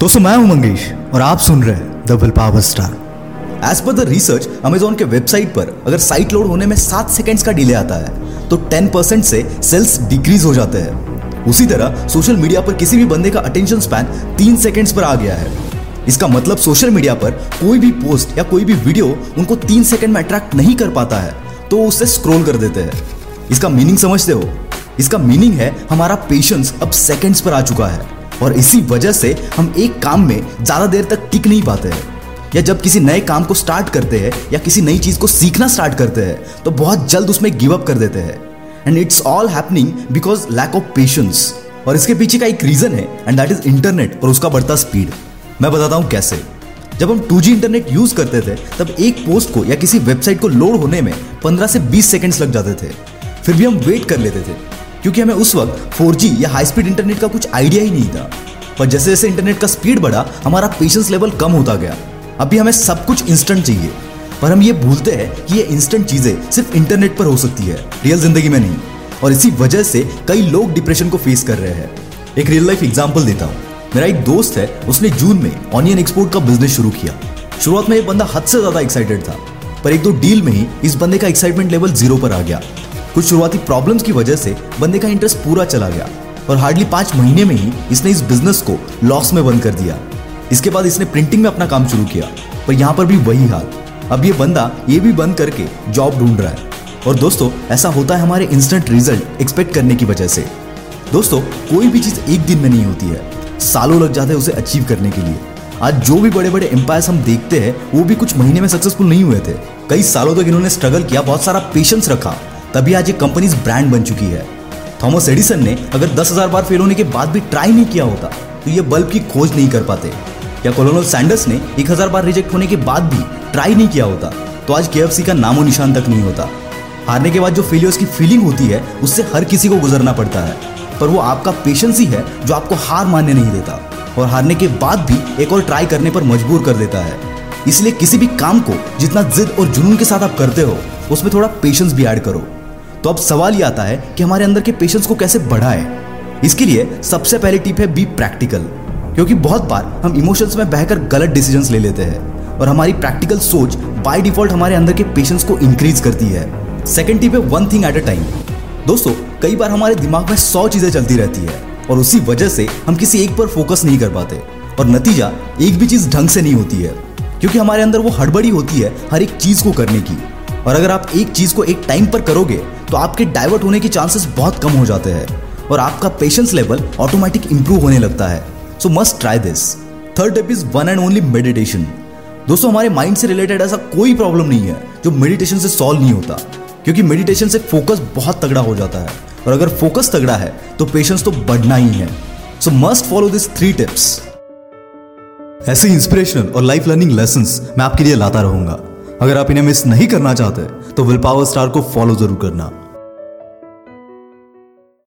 दोस्तों मैं हूँ, मंगेश, और आप सुन रहे हैं will power star as per the research Amazon के वेबसाइट पर अगर साइट लोड होने में सात सेकेंड्स का डिले आता है तो टेन परसेंट से सेल्स डिक्रीज हो जाते हैं। उसी तरह सोशल मीडिया पर किसी भी बंदे का अटेंशन स्पैन तीन सेकेंड्स पर आ गया है। इसका मतलब सोशल मीडिया पर कोई भी पोस्ट या कोई भी वीडियो उनको तीन सेकंड में अट्रैक्ट नहीं कर पाता है तो उसे स्क्रोल कर देते हैं। इसका मीनिंग समझते हो? इसका मीनिंग है, हमारा पेशेंस अब सेकंड्स पर आ चुका है। और इसी वजह से हम एक काम में ज़्यादा देर तक टिक नहीं पाते हैं। या जब किसी नए काम को स्टार्ट करते हैं, या किसी नई चीज़ को सीखना स्टार्ट करते हैं तो बहुत जल्द उसमें गिव अप कर देते हैं। And it's all happening because lack of patience और इसके पीछे का एक रीजन है एंड दैट इज़ इंटरनेट और उसका बढ़ता स्पीड मैं बताता हूँ कैसे। जब हम 2G इंटरनेट यूज़ करते थे, तब एक पोस्ट को या किसी वेबसाइट को लोड होने में 15 से 20 सेकंड्स लग जाते थे। फिर भी हम वेट कर लेते थे। क्योंकि हमें उस वक्त 4G या हाई स्पीड इंटरनेट का कुछ आइडिया ही नहीं था। पर जैसे जैसे इंटरनेट का स्पीड बढ़ा, हमारा पेशेंस लेवल कम होता गया। अभी हमें सब कुछ इंस्टेंट चाहिए। पर हम ये भूलते हैं कि ये इंस्टेंट चीज़ें सिर्फ़ इंटरनेट पर हो सकती है रियल ज़िंदगी में नहीं। और इसी वजह से कई लोग डिप्रेशन को फेस कर रहे हैं। एक रियल लाइफ एग्ज़ाम्पल देता हूँ। मेरा एक दोस्त है, उसने जून में ऑनियन एक्सपोर्ट का बिज़नेस शुरू किया। शुरुआत में ये बंदा हद से ज़्यादा एक्साइटेड था। पर एक दो डील में ही इस बंदे का एक्साइटमेंट लेवल ज़ीरो पर आ गया। कुछ शुरुआती प्रॉब्लम्स की वजह से बंदे का इंटरेस्ट पूरा चला गया। और हार्डली पाँच महीने में ही इसने इस बिज़नेस को लॉस में बंद कर दिया। इसके बाद इसने प्रिंटिंग में अपना काम शुरू किया। पर यहाँ पर भी वही हाल। अब ये बंदा ये भी बंद करके जॉब ढूंढ रहा है। और दोस्तों, ऐसा होता है हमारे इंस्टेंट रिज़ल्ट एक्सपेक्ट करने की वजह से। दोस्तों, कोई भी चीज़ एक दिन में नहीं होती है। सालों लग जाते हैं उसे अचीव करने के लिए। आज जो भी बड़े बड़े एम्पायर्स हम देखते हैं, वो भी कुछ महीने में सक्सेसफुल नहीं हुए थे। कई सालों तक तो इन्होंने स्ट्रगल किया, बहुत सारा पेशेंस रखा। तभी आज ये कंपनीज़ ब्रांड बन चुकी है। थॉमस एडिसन ने अगर दस हज़ार बार फेल होने के बाद भी ट्राई नहीं किया होता तो ये बल्ब की खोज नहीं कर पाते। या कोलोनल सैंडर्स ने एक हज़ार बार रिजेक्ट होने के बाद भी ट्राई नहीं किया होता तो आज के का नामो निशान तक नहीं होता। हारने के बाद जो फेलियर्स की फीलिंग होती है, उससे हर किसी को गुजरना पड़ता है। पर वो आपका पेशेंस ही है जो आपको हार मानने नहीं देता, और हारने के बाद भी एक और ट्राई करने पर मजबूर कर देता है। इसलिए किसी भी काम को जितना जिद और जुनून के साथ आप करते हो, उसमें थोड़ा पेशेंस भी ऐड करो। तो अब सवाल ये आता है कि हमारे अंदर के पेशेंस को कैसे बढ़ाए? इसके लिए सबसे पहली टिप है बी प्रैक्टिकल क्योंकि बहुत बार हम इमोशंस में बहकर गलत डिसीजंस ले लेते हैं और हमारी प्रैक्टिकल सोच बाय डिफ़ॉल्ट हमारे अंदर के पेशेंस को इंक्रीज करती है। सेकेंड टिप है one thing at a time दोस्तों, कई बार हमारे दिमाग में सौ चीज़ें चलती रहती है और उसी वजह से हम किसी एक पर फोकस नहीं कर पाते और नतीजा एक भी चीज़ ढंग से नहीं होती है। क्योंकि हमारे अंदर वो हड़बड़ी होती है हर एक चीज़ को करने की। और अगर आप एक चीज़ को एक टाइम पर करोगे तो आपके डाइवर्ट होने के चांसेस बहुत कम हो जाते हैं और आपका पेशेंस लेवल ऑटोमेटिक इंप्रूव होने लगता है। So must try this third tip is one and only meditation दोस्तों, हमारे माइंड से रिलेटेड ऐसा कोई प्रॉब्लम नहीं है जो मेडिटेशन से सॉल्व नहीं होता, क्योंकि मेडिटेशन से फोकस बहुत तगड़ा हो जाता है। और अगर फोकस तगड़ा है तो पेशेंस तो बढ़ना ही है। So must follow this three tips ऐसे इंस्पिरेशनल और लाइफ लर्निंग लेसन मैं आपके लिए लाता रहूँगा। अगर आप इन्हें मिस नहीं करना चाहते तो विल पावर स्टार को फॉलो ज़रूर करना।